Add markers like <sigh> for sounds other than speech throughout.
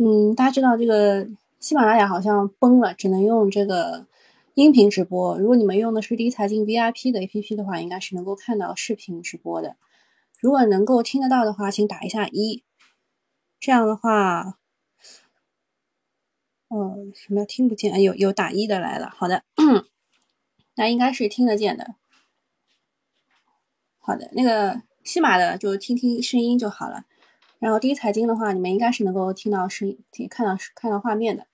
嗯，大家知道这个喜马拉雅好像崩了，只能用这个音频直播。如果你们用的是第一财经 VIP 的 APP 的话，应该是能够看到视频直播的。如果能够听得到的话，请打一下一。这样的话，哦，什么听不见？有有打一的来了。好的，<clears throat> 那应该是听得见的。好的，那个西马的就听听声音就好了。然后第一财经的话，你们应该是能够听到声音、听看到看到画面的。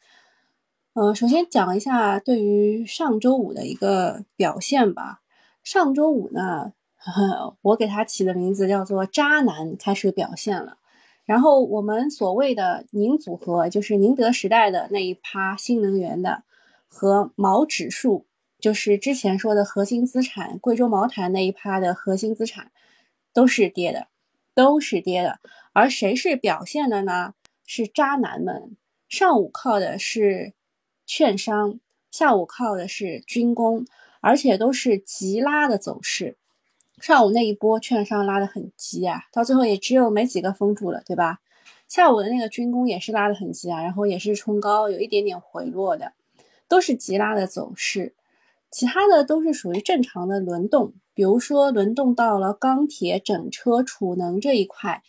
呃，首先讲一下对于上周五的一个表现吧。上周五呢，呵 <laughs> 我给它起的名字叫做“渣男”开始表现了。然后我们所谓的宁组合，就是宁德时代的那一趴新能源的，和毛指数，就是之前说的核心资产，贵州茅台那一趴的核心资产，都是跌的，都是跌的。而谁是表现的呢？是渣男们。上午靠的是券商，下午靠的是军工，而且都是急拉的走势。上午那一波券商拉得很急啊，到最后也只有没几个封住了，对吧？下午的那个军工也是拉得很急啊，然后也是冲高，有一点点回落的，都是急拉的走势。其他的都是属于正常的轮动，比如说轮动到了钢铁、整车、储能这一块。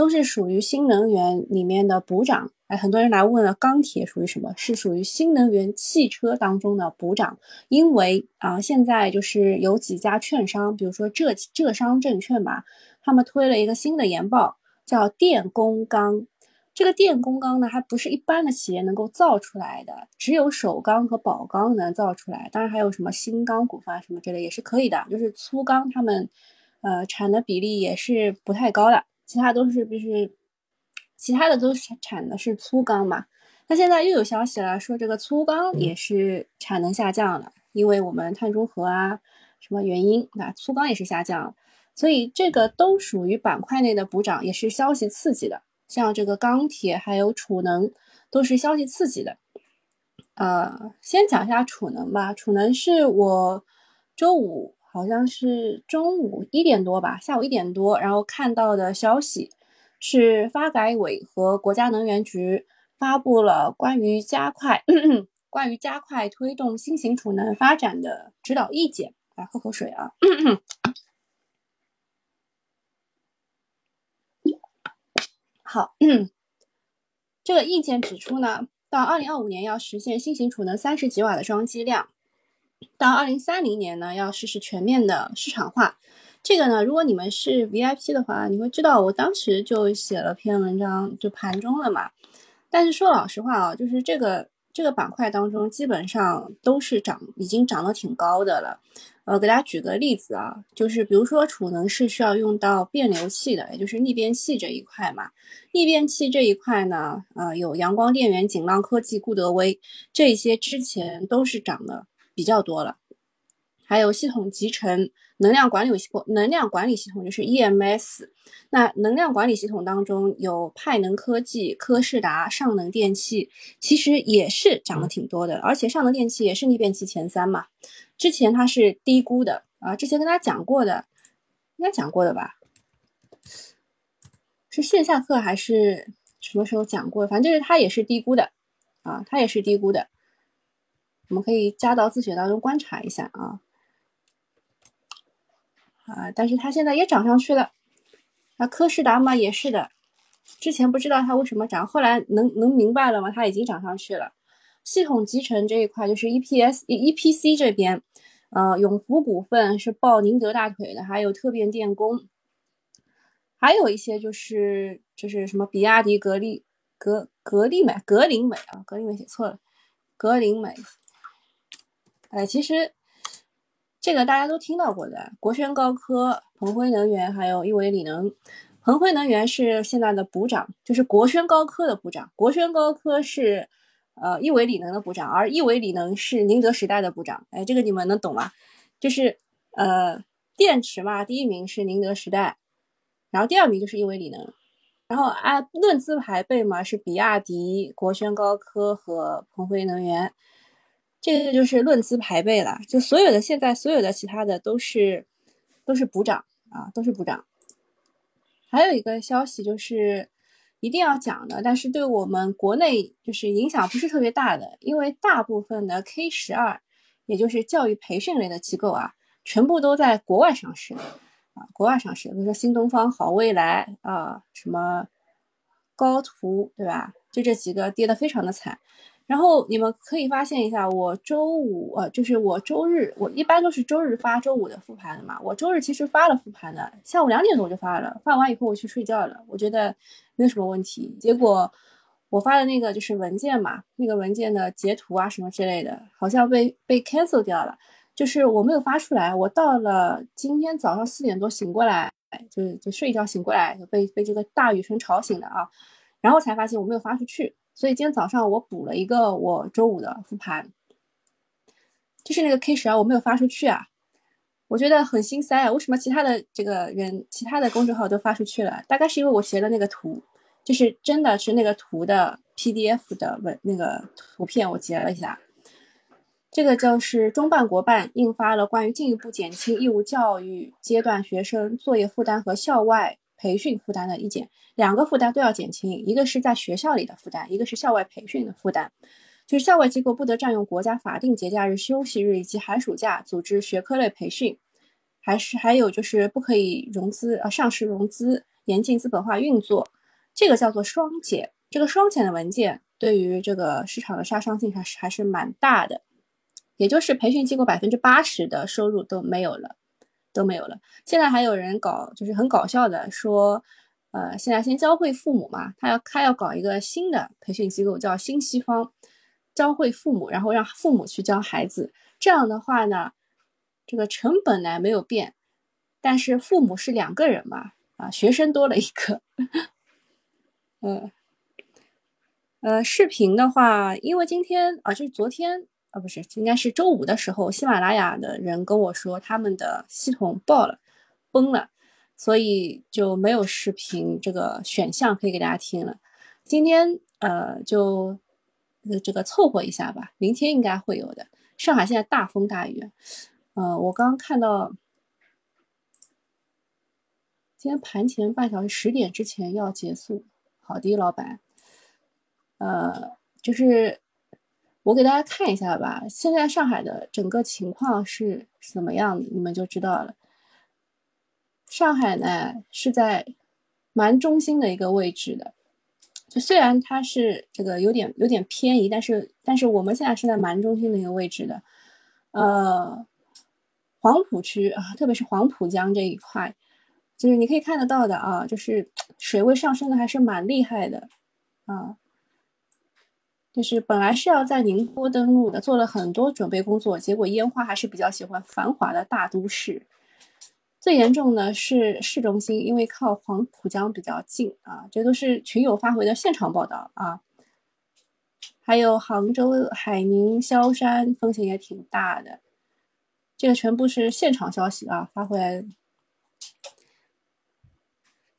都是属于新能源里面的补涨，哎，很多人来问了，钢铁属于什么？是属于新能源汽车当中的补涨，因为啊，现在就是有几家券商，比如说浙浙商证券吧，他们推了一个新的研报，叫电工钢。这个电工钢呢，还不是一般的企业能够造出来的，只有首钢和宝钢能造出来，当然还有什么新钢股份啊什么之类也是可以的，就是粗钢他们，呃，产的比例也是不太高的。其他都是必须，其他的都是产的是粗钢嘛？那现在又有消息了，说这个粗钢也是产能下降了，因为我们碳中和啊什么原因，啊粗钢也是下降，所以这个都属于板块内的补涨，也是消息刺激的。像这个钢铁还有储能都是消息刺激的。呃，先讲一下储能吧，储能是我周五。好像是中午一点多吧，下午一点多，然后看到的消息是发改委和国家能源局发布了关于加快 <clears throat> 关于加快推动新型储能发展的指导意见。来喝口水啊。好，这个意见指出呢，到二零二五年要实现新型储能三十吉瓦的装机量。到二零三零年呢，要实施全面的市场化。这个呢，如果你们是 VIP 的话，你会知道我当时就写了篇文章，就盘中了嘛。但是说老实话啊，就是这个这个板块当中，基本上都是涨，已经涨得挺高的了。呃，给大家举个例子啊，就是比如说储能是需要用到变流器的，也就是逆变器这一块嘛。逆变器这一块呢，呃，有阳光电源、锦浪科技、固德威这些，之前都是涨的。比较多了，还有系统集成、能量管理系统、能量管理系统就是 EMS。那能量管理系统当中有派能科技、科士达、上能电器，其实也是涨得挺多的。而且上能电器也是逆变器前三嘛。之前它是低估的啊，之前跟大家讲过的，应该讲过的吧？是线下课还是什么时候讲过？反正就是它也是低估的啊，它也是低估的。我们可以加到自选当中观察一下啊，啊，但是它现在也涨上去了。那科士达嘛也是的，之前不知道它为什么涨，后来能能明白了吗？它已经涨上去了。系统集成这一块就是 EPS、EPC 这边，呃，永福股份是抱宁德大腿的，还有特变电工，还有一些就是就是什么比亚迪、格力、格格力美、格林美啊，格林美写错了，格林美。哎，其实这个大家都听到过的，国轩高科、鹏辉能源还有亿维锂能。鹏辉能源是现在的补涨，就是国轩高科的补涨。国轩高科是呃亿维锂能的补涨，而亿维锂能是宁德时代的补涨。哎，这个你们能懂吗？就是呃电池嘛，第一名是宁德时代，然后第二名就是亿维锂能，然后按论资排辈嘛是比亚迪、国轩高科和鹏辉能源。这个就是论资排辈了，就所有的现在所有的其他的都是都是补涨啊，都是补涨。还有一个消息就是，一定要讲的，但是对我们国内就是影响不是特别大的，因为大部分的 K 十二，也就是教育培训类的机构啊，全部都在国外上市啊，国外上市，比如说新东方、好未来啊，什么高途，对吧？就这几个跌得非常的惨。然后你们可以发现一下，我周五呃，就是我周日，我一般都是周日发周五的复盘的嘛。我周日其实发了复盘的，下午两点多就发了，发完以后我去睡觉了，我觉得没有什么问题。结果我发的那个就是文件嘛，那个文件的截图啊什么之类的，好像被被 cancel 掉了，就是我没有发出来。我到了今天早上四点多醒过来，就就睡一觉醒过来，就被被这个大雨声吵醒的啊，然后才发现我没有发出去。所以今天早上我补了一个我周五的复盘，就是那个 K 十二我没有发出去啊，我觉得很心塞啊。为什么其他的这个人、其他的公众号都发出去了？大概是因为我截了那个图，就是真的是那个图的 PDF 的文那个图片，我截了一下。这个就是中办国办印发了关于进一步减轻义务教育阶段学生作业负担和校外。培训负担的意见，两个负担都要减轻，一个是在学校里的负担，一个是校外培训的负担。就是校外机构不得占用国家法定节假日、休息日以及寒暑假组织学科类培训，还是还有就是不可以融资啊，上市融资，严禁资本化运作，这个叫做双减。这个双减的文件对于这个市场的杀伤性还是还是蛮大的，也就是培训机构百分之八十的收入都没有了。都没有了。现在还有人搞，就是很搞笑的说，呃，现在先教会父母嘛，他要他要搞一个新的培训机构，叫新西方，教会父母，然后让父母去教孩子。这样的话呢，这个成本呢没有变，但是父母是两个人嘛，啊，学生多了一个。<laughs> 嗯，呃，视频的话，因为今天啊，就是昨天。啊，不是，应该是周五的时候，喜马拉雅的人跟我说他们的系统爆了，崩了，所以就没有视频这个选项可以给大家听了。今天呃，就这个凑合一下吧，明天应该会有的。上海现在大风大雨，呃，我刚看到今天盘前半小时十点之前要结束。好的，老板，呃，就是。我给大家看一下吧，现在上海的整个情况是怎么样的，你们就知道了。上海呢是在蛮中心的一个位置的，就虽然它是这个有点有点偏移，但是但是我们现在是在蛮中心的一个位置的。呃，黄浦区啊，特别是黄浦江这一块，就是你可以看得到的啊，就是水位上升的还是蛮厉害的啊。就是本来是要在宁波登陆的，做了很多准备工作，结果烟花还是比较喜欢繁华的大都市。最严重的是市中心，因为靠黄浦江比较近啊。这都是群友发回的现场报道啊。还有杭州、海宁、萧山风险也挺大的，这个全部是现场消息啊，发回来。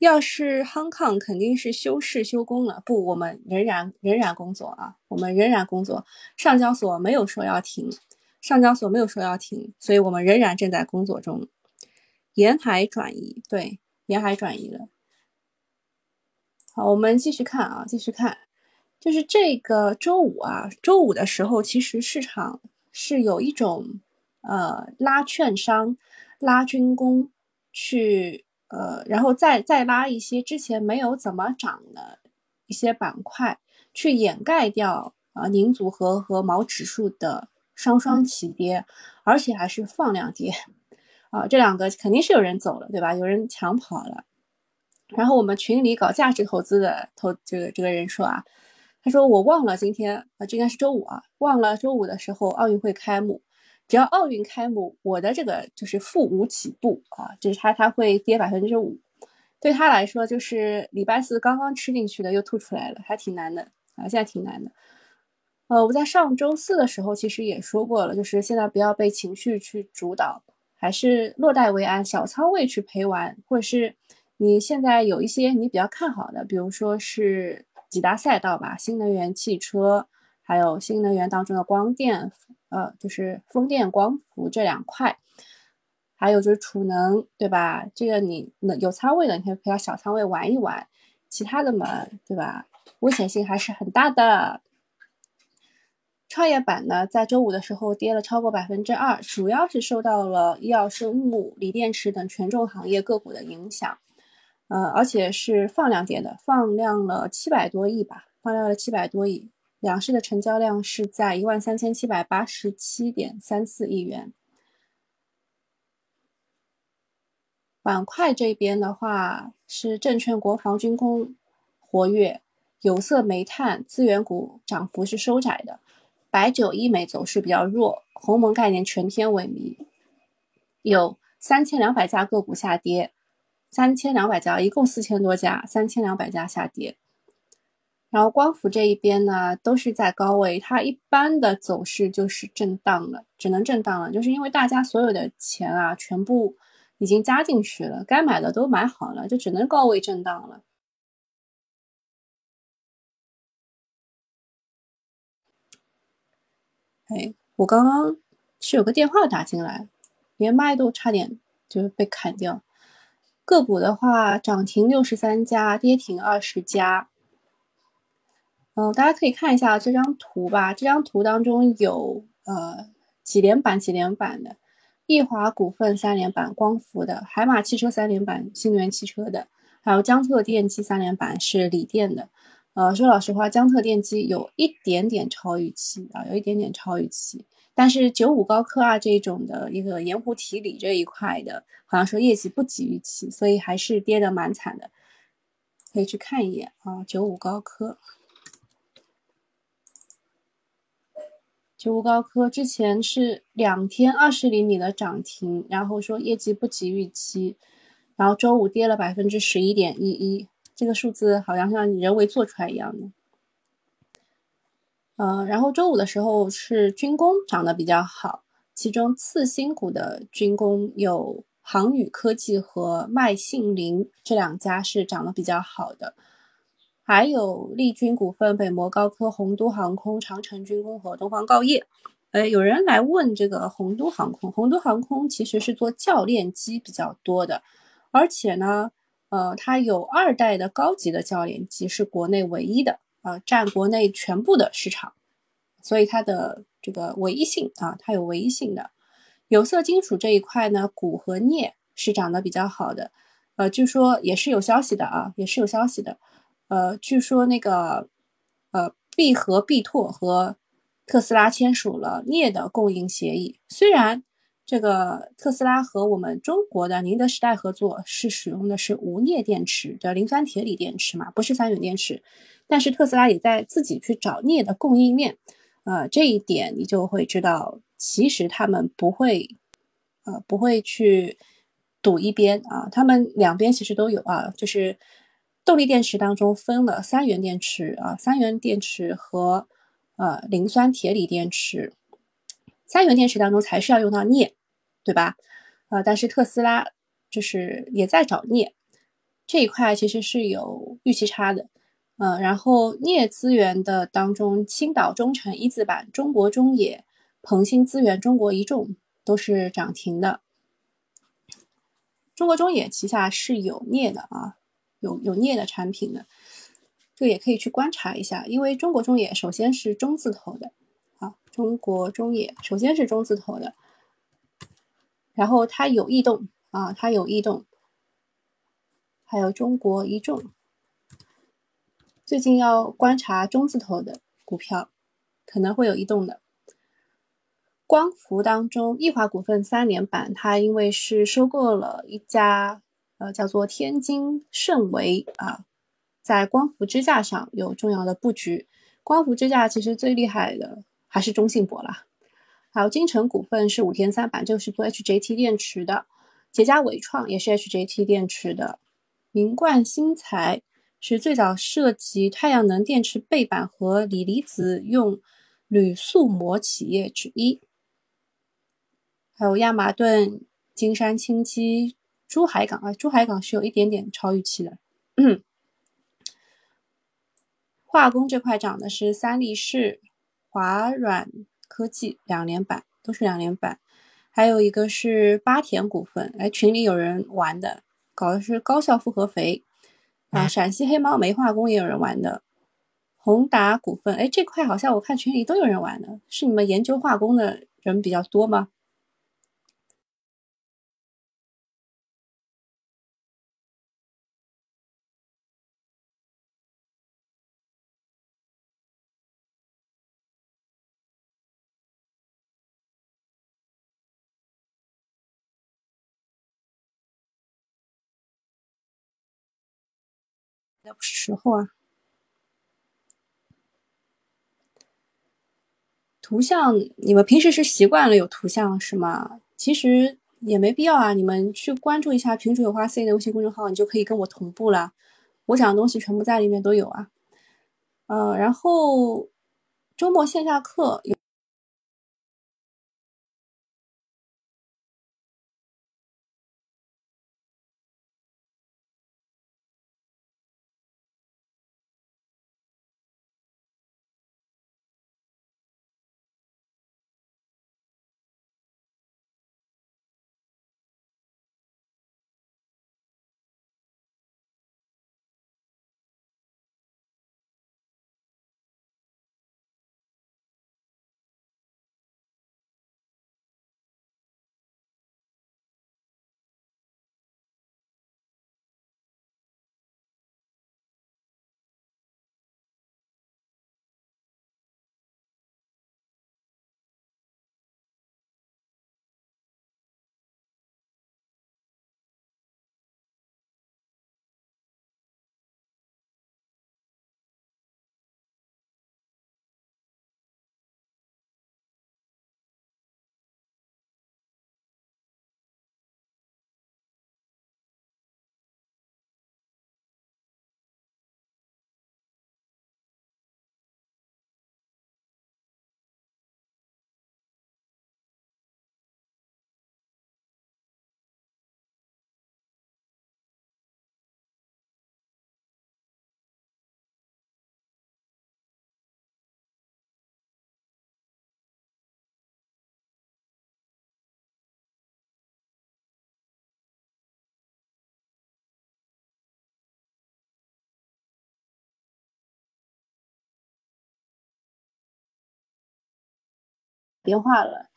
要是 Hong Kong 肯定是休市休工了，不，我们仍然仍然工作啊，我们仍然工作。上交所没有说要停，上交所没有说要停，所以我们仍然正在工作中。沿海转移，对，沿海转移了。好，我们继续看啊，继续看，就是这个周五啊，周五的时候，其实市场是有一种呃拉券商、拉军工去。呃，然后再再拉一些之前没有怎么涨的一些板块，去掩盖掉啊宁组合和毛指数的双双齐跌，而且还是放量跌，啊，这两个肯定是有人走了，对吧？有人抢跑了。然后我们群里搞价值投资的投这个这个人说啊，他说我忘了今天啊，这应该是周五啊，忘了周五的时候奥运会开幕。只要奥运开幕，我的这个就是负五起步啊，就是它它会跌百分之五，对他来说就是礼拜四刚刚吃进去的又吐出来了，还挺难的啊，现在挺难的。呃，我在上周四的时候其实也说过了，就是现在不要被情绪去主导，还是落袋为安，小仓位去陪玩，或者是你现在有一些你比较看好的，比如说是几大赛道吧，新能源汽车，还有新能源当中的光电。呃，就是风电、光伏这两块，还有就是储能，对吧？这个你能有仓位的，你可以陪他小仓位玩一玩。其他的嘛，对吧？危险性还是很大的。创业板呢，在周五的时候跌了超过百分之二，主要是受到了医药生物、锂电池等权重行业个股的影响，呃，而且是放量跌的，放量了七百多亿吧，放量了七百多亿，两市的成交量是在一万三千七百八十七点三四亿元。板块这边的话，是证券、国防、军工活跃，有色、煤炭、资源股涨幅是收窄的。白酒、医美走势比较弱，鸿蒙概念全天萎靡，有三千两百家个股下跌，三千两百家，一共四千多家，三千两百家下跌。然后光伏这一边呢，都是在高位，它一般的走势就是震荡了，只能震荡了，就是因为大家所有的钱啊，全部已经加进去了，该买的都买好了，就只能高位震荡了。哎，我刚刚是有个电话打进来，连麦都差点就是被砍掉。个股的话，涨停六十三家，跌停二十家。嗯，大家可以看一下这张图吧。这张图当中有呃几连板、几连板的，易华股份三连板，光伏的；海马汽车三连板，新能源汽车的；还有江特电机三连板是锂电的。呃，说老实话，江特电机有一点点超预期啊，有一点点超预期。但是九五高科啊这种的一个盐湖提锂这一块的，好像说业绩不及预期，所以还是跌的蛮惨的。可以去看一眼啊，九五高科，九五高科之前是两天二十厘米的涨停，然后说业绩不及预期，然后周五跌了百分之十一点一一。这个数字好像像人为做出来一样的，呃，然后周五的时候是军工涨得比较好，其中次新股的军工有航宇科技和麦信林这两家是涨得比较好的，还有利军股份、北摩高科、洪都航空、长城军工和东方锆业。呃，有人来问这个洪都航空，洪都航空其实是做教练机比较多的，而且呢。呃，它有二代的高级的教练机，是国内唯一的，呃，占国内全部的市场，所以它的这个唯一性啊，它有唯一性的。有色金属这一块呢，钴和镍是涨得比较好的，呃，据说也是有消息的啊，也是有消息的，呃，据说那个呃，必和必拓和特斯拉签署了镍的供应协议，虽然。这个特斯拉和我们中国的宁德时代合作是使用的是无镍电池的磷酸铁锂电池嘛，不是三元电池。但是特斯拉也在自己去找镍的供应链，呃，这一点你就会知道，其实他们不会，呃，不会去赌一边啊，他们两边其实都有啊，就是动力电池当中分了三元电池啊，三元电池和呃磷酸铁锂电池，三元电池当中才是要用到镍。对吧？呃，但是特斯拉就是也在找镍这一块，其实是有预期差的。嗯，然后镍资源的当中，青岛中程一字板、中国中冶、鹏鑫资源、中国一重都是涨停的。中国中冶旗下是有镍的啊，有有镍的产品的，这个也可以去观察一下。因为中国中冶首先是中字头的，啊，中国中冶首先是中字头的。然后它有异动啊，它有异动，还有中国一重，最近要观察中字头的股票，可能会有异动的。光伏当中，易华股份三连板，它因为是收购了一家呃叫做天津盛维啊，在光伏支架上有重要的布局。光伏支架其实最厉害的还是中信博啦。还有金城股份是五天三板，这个是做 HJT 电池的；捷佳伟创也是 HJT 电池的；明冠新材是最早涉及太阳能电池背板和锂离子用铝塑膜企业之一；还有亚麻顿、金山清基、珠海港啊，珠海港是有一点点超预期的。<clears throat> 化工这块涨的是三力士、华软。科技两连板都是两连板，还有一个是巴田股份，哎，群里有人玩的，搞的是高效复合肥，啊，陕西黑猫煤化工也有人玩的，宏达股份，哎，这块好像我看群里都有人玩的，是你们研究化工的人比较多吗？时候啊！图像，你们平时是习惯了有图像是吗？其实也没必要啊，你们去关注一下群主有话 C 的微信公众号，你就可以跟我同步了。我讲的东西全部在里面都有啊。呃，然后周末线下课有。电话了，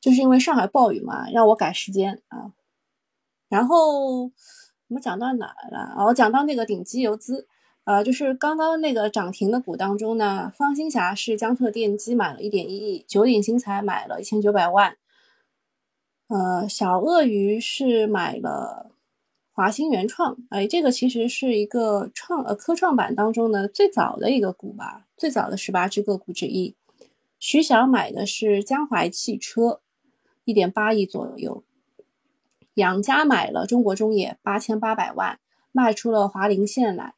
就是因为上海暴雨嘛，让我改时间啊。然后我们讲到哪了？哦，讲到那个顶级游资，呃，就是刚刚那个涨停的股当中呢，方兴霞是江特电机买了一点一亿，九鼎新材买了一千九百万，呃，小鳄鱼是买了华兴原创，哎，这个其实是一个创呃科创板当中的最早的一个股吧，最早的十八只个股之一。徐翔买的是江淮汽车，一点八亿左右。杨家买了中国中冶八千八百万，卖出了华菱线来。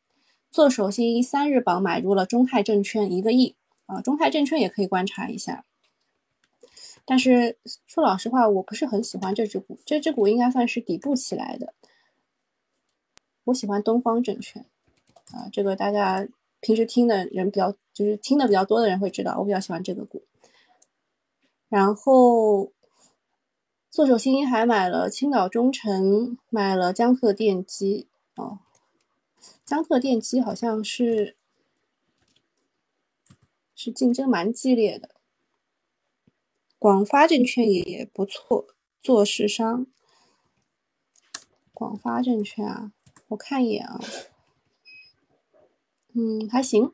做手心三日榜买入了中泰证券一个亿啊，中泰证券也可以观察一下。但是说老实话，我不是很喜欢这只股，这只股应该算是底部起来的。我喜欢东方证券啊，这个大家。平时听的人比较，就是听的比较多的人会知道，我比较喜欢这个股。然后，做手新一还买了青岛中诚，买了江特电机。哦，江特电机好像是是竞争蛮激烈的。广发证券也不错，做市商。广发证券啊，我看一眼啊。嗯，还行，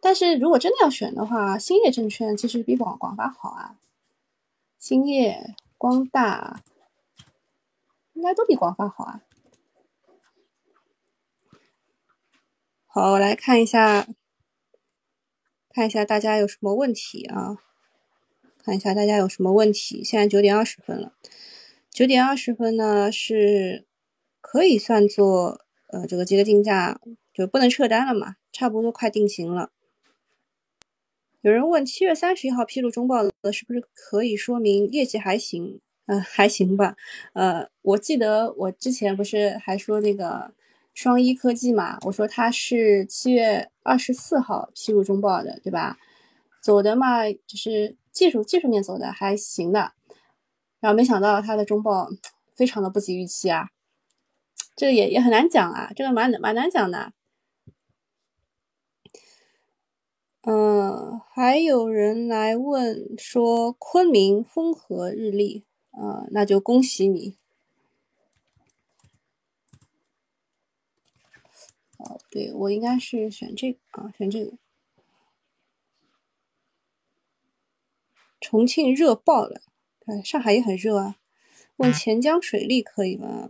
但是如果真的要选的话，兴业证券其实比广广发好啊。兴业、光大应该都比广发好啊。好，我来看一下，看一下大家有什么问题啊？看一下大家有什么问题。现在九点二十分了，九点二十分呢是可以算作呃这个几个竞价。就不能撤单了嘛，差不多快定型了。有人问七月三十一号披露中报的，是不是可以说明业绩还行？嗯，还行吧。呃，我记得我之前不是还说那个双一科技嘛，我说它是七月二十四号披露中报的，对吧？走的嘛，就是技术技术面走的还行的，然后没想到它的中报非常的不及预期啊。这个也也很难讲啊，这个蛮蛮难讲的。嗯，还有人来问说昆明风和日丽，呃，那就恭喜你。哦，对我应该是选这个啊，选这个。重庆热爆了，对上海也很热啊。问钱江水利可以吗？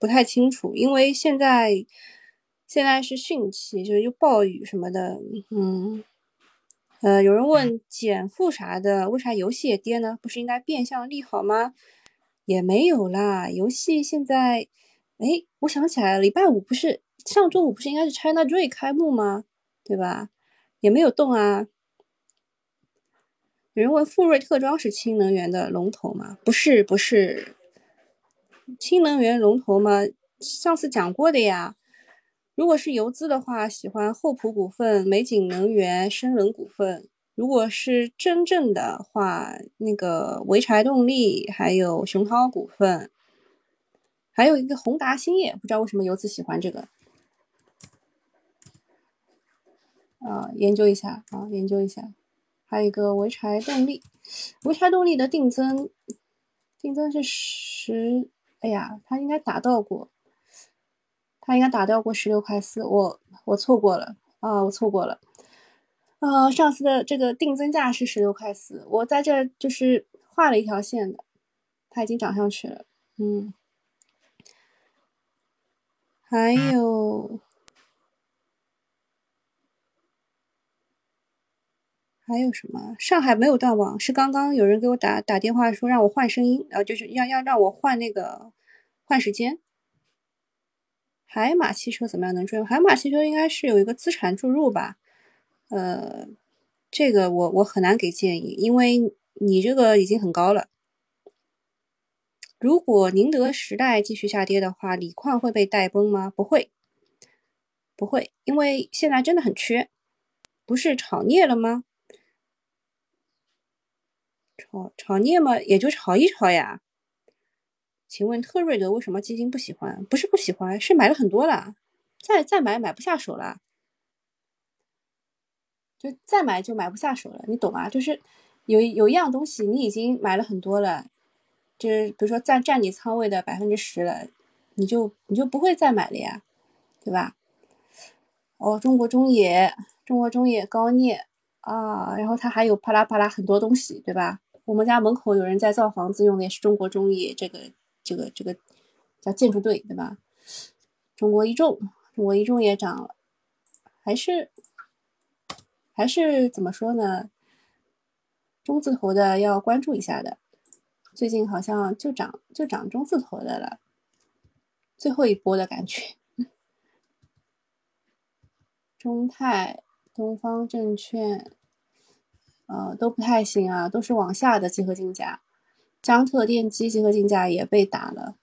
不太清楚，因为现在现在是汛期，就是又暴雨什么的。嗯，呃，有人问减负啥的，为啥游戏也跌呢？不是应该变相利好吗？也没有啦，游戏现在，哎，我想起来了，礼拜五不是上周五不是应该是 China Joy 开幕吗？对吧？也没有动啊。有人问富瑞特装是氢能源的龙头吗？不是，不是，氢能源龙头吗？上次讲过的呀。如果是游资的话，喜欢厚普股份、美景能源、深冷股份；如果是真正的话，那个潍柴动力，还有熊涛股份，还有一个宏达兴业，不知道为什么游资喜欢这个。啊，研究一下啊，研究一下。还有一个潍柴动力，潍柴动力的定增，定增是十，哎呀，它应该达到过，它应该打掉过十六块四，我我错过了啊，我错过了，呃，上次的这个定增价是十六块四，我在这就是画了一条线的，它已经涨上去了，嗯，还有。还有什么？上海没有断网，是刚刚有人给我打打电话说让我换声音，然后就是要要让我换那个换时间。海马汽车怎么样能追？海马汽车应该是有一个资产注入吧？呃，这个我我很难给建议，因为你这个已经很高了。如果宁德时代继续下跌的话，锂矿会被带崩吗？不会，不会，因为现在真的很缺，不是炒镍了吗？炒炒镍嘛，也就炒一炒呀。请问特瑞德为什么基金不喜欢？不是不喜欢，是买了很多了，再再买买不下手了，就再买就买不下手了，你懂吗？就是有有一样东西你已经买了很多了，就是比如说占占你仓位的百分之十了，你就你就不会再买了呀，对吧？哦，中国中冶，中国中冶高镍啊，然后它还有啪啦啪啦很多东西，对吧？我们家门口有人在造房子，用的也是中国中冶这个这个这个叫建筑队，对吧？中国一重，中国一重也涨了，还是还是怎么说呢？中字头的要关注一下的，最近好像就涨就涨中字头的了，最后一波的感觉。<laughs> 中泰、东方证券。呃，都不太行啊，都是往下的集合竞价。江特电机集合竞价也被打了。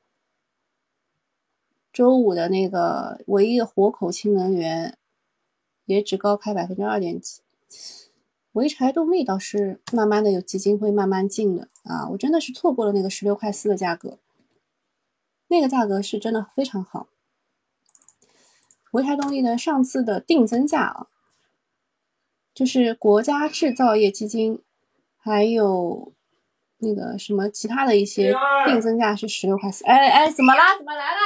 周五的那个唯一的活口氢能源也只高开百分之二点几。潍柴动力倒是慢慢的有基金会慢慢进的啊，我真的是错过了那个十六块四的价格，那个价格是真的非常好。潍柴动力的上次的定增价啊。就是国家制造业基金，还有那个什么其他的一些定增价是十六块四。哎哎，怎么啦？怎么来了？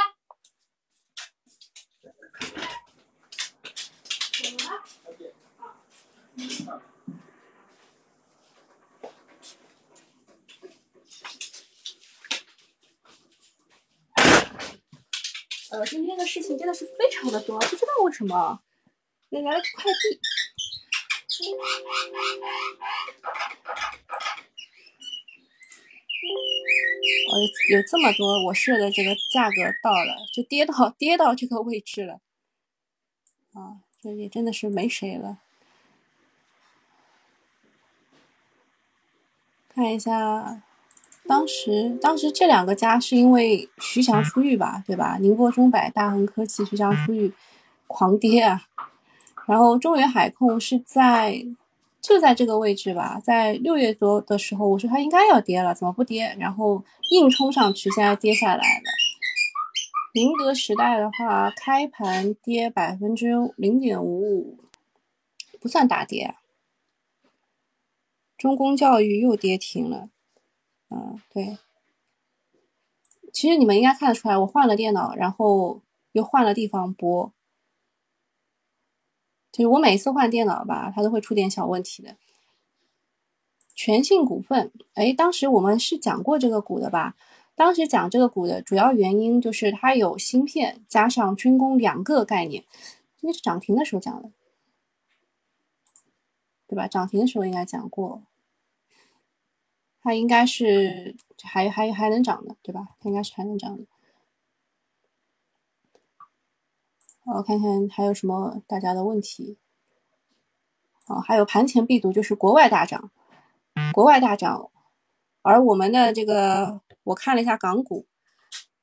怎么了？呃，今天的事情真的是非常的多，不知道为什么，来了个快递。我有这么多，我设的这个价格到了，就跌到跌到这个位置了，啊，这里真的是没谁了。看一下，当时当时这两个家是因为徐翔出狱吧，对吧？宁波中百、大恒科技、徐翔出狱，狂跌啊。然后中原海控是在就在这个位置吧，在六月多的时候，我说它应该要跌了，怎么不跌？然后硬冲上去，现在跌下来了。宁德时代的话，开盘跌百分之零点五五，不算大跌。中公教育又跌停了，嗯，对。其实你们应该看得出来，我换了电脑，然后又换了地方播。就是我每次换电脑吧，它都会出点小问题的。全信股份，哎，当时我们是讲过这个股的吧？当时讲这个股的主要原因就是它有芯片加上军工两个概念，应该是涨停的时候讲的，对吧？涨停的时候应该讲过，它应该是还还还能涨的，对吧？它应该是还能涨的。我看看还有什么大家的问题。哦，还有盘前必读就是国外大涨，国外大涨，而我们的这个。我看了一下港股，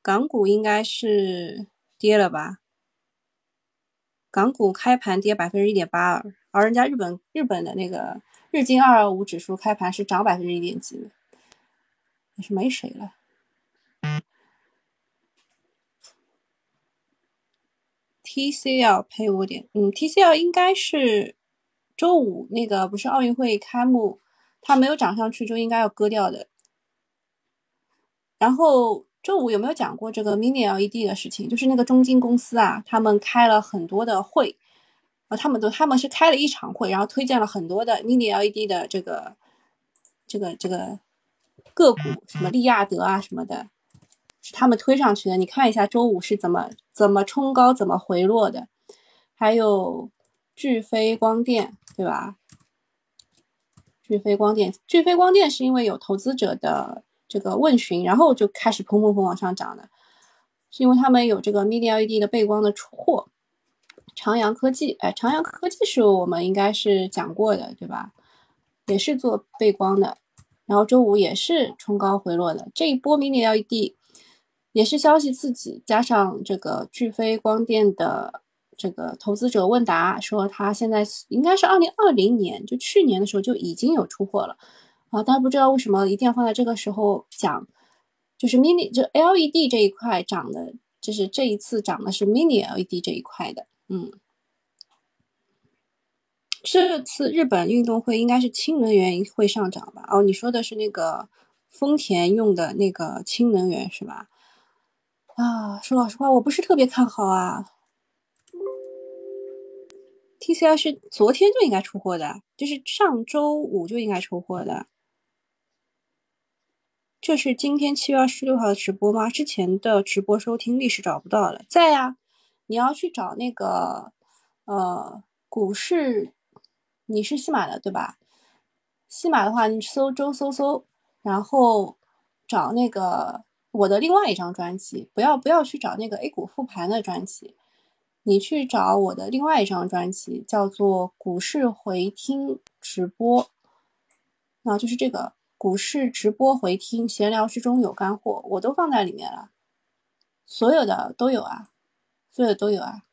港股应该是跌了吧？港股开盘跌百分之一点八二，而人家日本日本的那个日经二二五指数开盘是涨百分之一点几的，也是没谁了。TCL 赔我点，嗯，TCL 应该是周五那个不是奥运会开幕，它没有涨上去就应该要割掉的。然后周五有没有讲过这个 Mini LED 的事情？就是那个中金公司啊，他们开了很多的会，啊，他们都他们是开了一场会，然后推荐了很多的 Mini LED 的这个这个这个个股，什么利亚德啊什么的，是他们推上去的。你看一下周五是怎么怎么冲高，怎么回落的。还有巨飞光电，对吧？巨飞光电，巨飞光电是因为有投资者的。这个问询，然后就开始砰砰砰往上涨的，是因为他们有这个 Mini LED 的背光的出货。长阳科技，哎，长阳科技是我们应该是讲过的，对吧？也是做背光的，然后周五也是冲高回落的。这一波 Mini LED 也是消息刺激，加上这个巨飞光电的这个投资者问答，说他现在应该是二零二零年，就去年的时候就已经有出货了。啊，大家不知道为什么一定要放在这个时候讲，就是 mini 就 LED 这一块涨的，就是这一次涨的是 mini LED 这一块的，嗯，这次日本运动会应该是氢能源会上涨吧？哦，你说的是那个丰田用的那个氢能源是吧？啊，说老实话，我不是特别看好啊。TCL 是昨天就应该出货的，就是上周五就应该出货的。这是今天七月二十六号的直播吗？之前的直播收听历史找不到了，在呀。你要去找那个呃股市，你是西马的对吧？西马的话，你搜周搜搜，然后找那个我的另外一张专辑，不要不要去找那个 A 股复盘的专辑，你去找我的另外一张专辑，叫做股市回听直播，啊，就是这个。股市直播回听，闲聊之中有干货，我都放在里面了，所有的都有啊，所有的都有啊。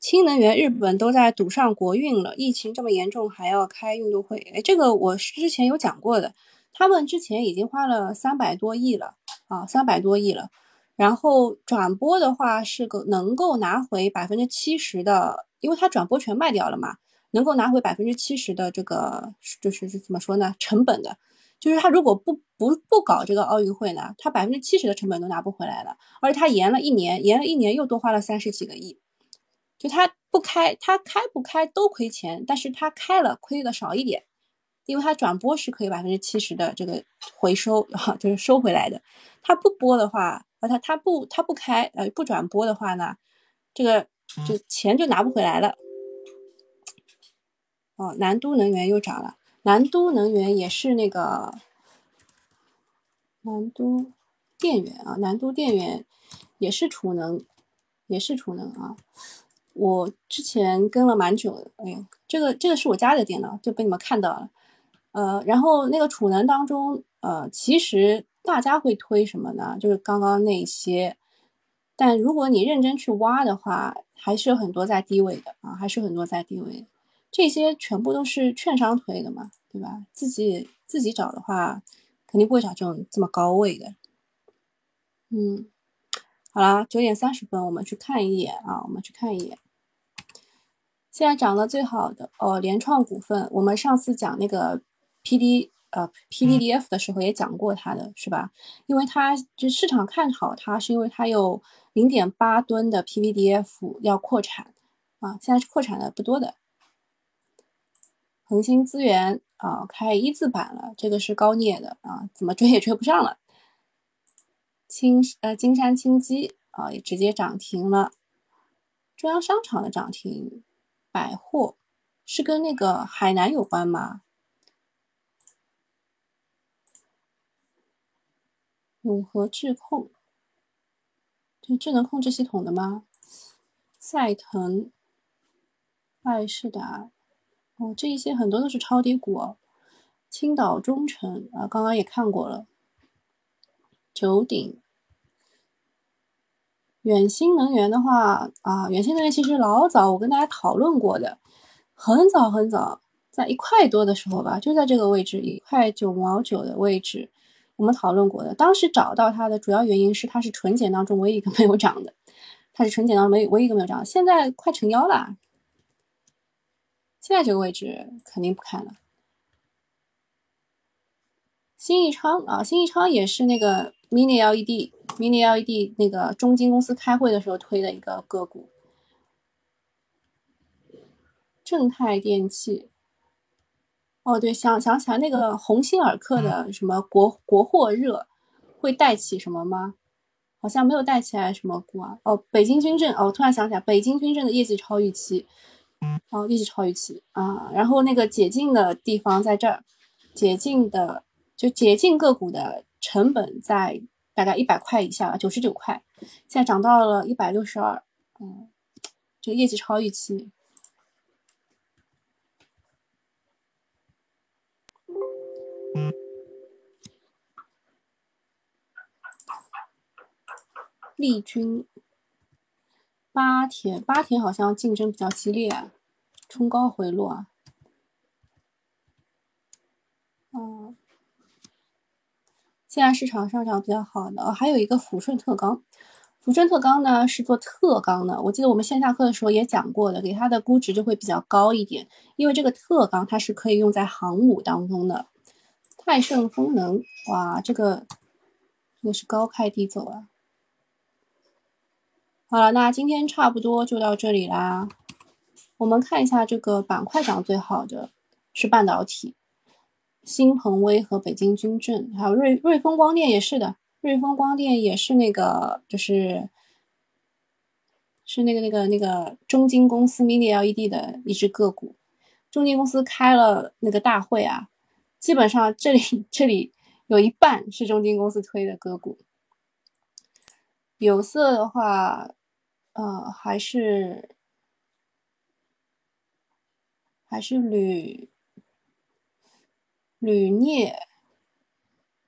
氢能源，日本都在赌上国运了，疫情这么严重还要开运动会，哎，这个我之前有讲过的，他们之前已经花了三百多亿了啊，三百多亿了，然后转播的话是个能够拿回百分之七十的，因为他转播权卖掉了嘛。能够拿回百分之七十的这个，就是怎么说呢？成本的，就是他如果不不不搞这个奥运会呢，他百分之七十的成本都拿不回来了。而且他延了一年，延了一年又多花了三十几个亿。就他不开，他开不开都亏钱，但是他开了亏的少一点，因为他转播是可以百分之七十的这个回收，哈，就是收回来的。他不播的话，呃，他他不他不开，呃，不转播的话呢，这个就钱就拿不回来了。哦，南都能源又涨了。南都能源也是那个南都电源啊，南都电源也是储能，也是储能啊。我之前跟了蛮久的，哎呀，这个这个是我家的电脑，就被你们看到了。呃，然后那个储能当中，呃，其实大家会推什么呢？就是刚刚那些，但如果你认真去挖的话，还是有很多在低位的啊，还是很多在低位。这些全部都是券商推的嘛，对吧？自己自己找的话，肯定不会找这种这么高位的。嗯，好啦，九点三十分，我们去看一眼啊，我们去看一眼。现在涨得最好的哦，联创股份，我们上次讲那个 P D 呃 P D D F 的时候也讲过它的是吧？因为它就市场看好它，是因为它有零点八吨的 P V D F 要扩产啊，现在是扩产的不多的。恒星资源啊，开一字板了，这个是高镍的啊，怎么追也追不上了。青呃金山青基啊也直接涨停了，中央商场的涨停，百货是跟那个海南有关吗？永和智控，这智能控制系统的吗？赛腾、爱仕达，哦，这一些很多都是超低股哦。青岛中诚啊，刚刚也看过了。九鼎、远新能源的话啊，远新能源其实老早我跟大家讨论过的，很早很早，在一块多的时候吧，就在这个位置，一块九毛九的位置，我们讨论过的。当时找到它的主要原因是它是纯碱当中唯一一个没有涨的，它是纯碱当中唯唯一一个没有涨，现在快成妖了，现在这个位置肯定不看了。新义昌啊，新义昌也是那个。Mini LED，Mini LED 那个中金公司开会的时候推的一个个股，正泰电器。哦，对，想想起来那个鸿星尔克的什么国国货热会带起什么吗？好像没有带起来什么股啊。哦，北京军政，哦，突然想起来，北京军政的业绩超预期，哦，业绩超预期啊。然后那个解禁的地方在这儿，解禁的就解禁个股的。成本在大概一百块以下，九十九块，现在涨到了一百六十二，嗯，这个业绩超预期。利君、八田，八田好像竞争比较激烈，冲高回落啊，嗯。现在市场上涨比较好的，还有一个抚顺特钢。抚顺特钢呢是做特钢的，我记得我们线下课的时候也讲过的，给它的估值就会比较高一点，因为这个特钢它是可以用在航母当中的。泰盛风能，哇，这个这个是高开低走啊。好了，那今天差不多就到这里啦。我们看一下这个板块涨最好的是半导体。新鹏威和北京军政，还有瑞瑞丰光电也是的，瑞丰光电也是那个，就是是那个那个那个中金公司 Mini LED 的一只个股。中金公司开了那个大会啊，基本上这里这里有一半是中金公司推的个股。有色的话，呃，还是还是铝。铝镍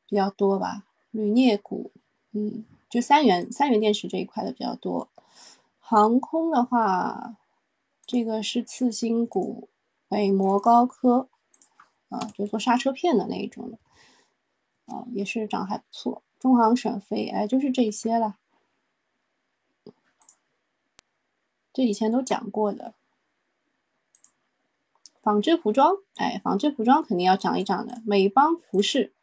比较多吧，铝镍股，嗯，就三元三元电池这一块的比较多。航空的话，这个是次新股，北摩高科，啊，就做刹车片的那一种的，啊，也是涨还不错。中航沈飞，哎，就是这些了，这以前都讲过的。纺织服装，哎，纺织服装肯定要涨一涨的。美邦服饰、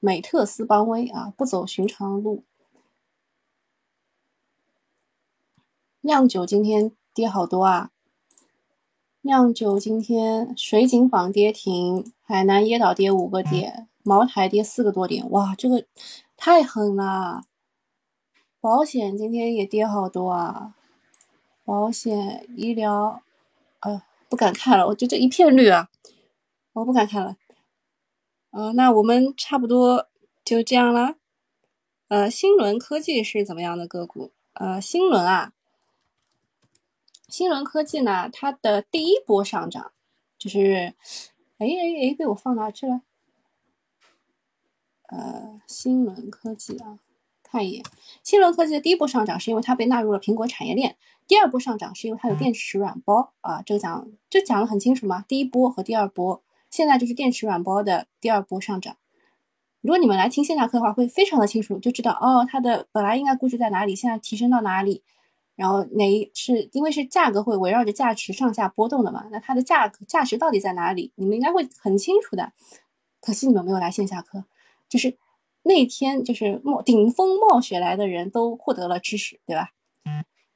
美特斯邦威啊，不走寻常路。酿酒今天跌好多啊！酿酒今天水井坊跌停，海南椰岛跌五个点，茅台跌四个多点，哇，这个太狠了！保险今天也跌好多啊，保险、医疗。哎，不敢看了，我就这一片绿啊，我不敢看了。嗯，那我们差不多就这样了。呃，新轮科技是怎么样的个股？呃，新轮啊，新轮科技呢，它的第一波上涨就是，哎哎哎，被我放哪去了？呃，新轮科技啊。看一眼，新轮科技的第一波上涨是因为它被纳入了苹果产业链，第二波上涨是因为它有电池软包啊，这个讲就讲的很清楚嘛，第一波和第二波现在就是电池软包的第二波上涨。如果你们来听线下课的话，会非常的清楚，就知道哦，它的本来应该估值在哪里，现在提升到哪里，然后哪一是因为是价格会围绕着价值上下波动的嘛？那它的价格价值到底在哪里？你们应该会很清楚的。可惜你们没有来线下课，就是那天就是冒顶风冒雪来的人都获得了知识，对吧？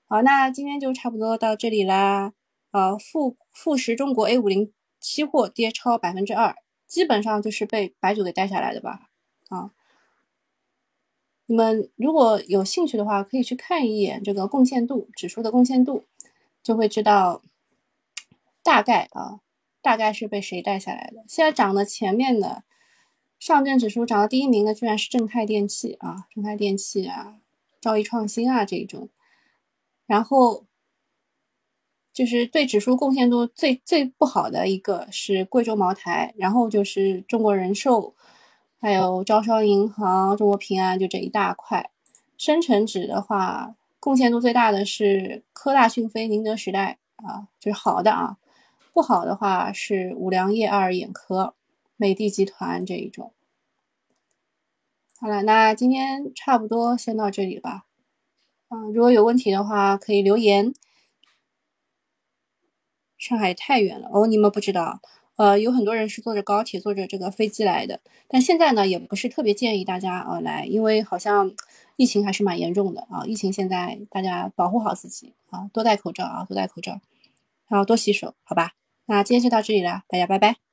好，那今天就差不多到这里啦。呃，富富时中国 A 五零期货跌超百分之二，基本上就是被白酒给带下来的吧？啊，你们如果有兴趣的话，可以去看一眼这个贡献度指数的贡献度，就会知道大概啊，大概是被谁带下来的。现在涨的前面的上证指数涨到第一名的，居然是正泰电器啊，正泰电器啊，兆易创新啊这种，然后就是对指数贡献度最最不好的一个是贵州茅台，然后就是中国人寿。还有招商银行、中国平安，就这一大块。深成指的话，贡献度最大的是科大讯飞、宁德时代啊，就是好的啊。不好的话是五粮液二眼科、美的集团这一种。好了，那今天差不多先到这里吧。嗯，如果有问题的话可以留言。上海太远了哦，你们不知道。呃，有很多人是坐着高铁、坐着这个飞机来的，但现在呢，也不是特别建议大家呃来，因为好像疫情还是蛮严重的啊。疫情现在大家保护好自己啊，多戴口罩啊，多戴口罩，然后多洗手，好吧？那今天就到这里了，大家拜拜。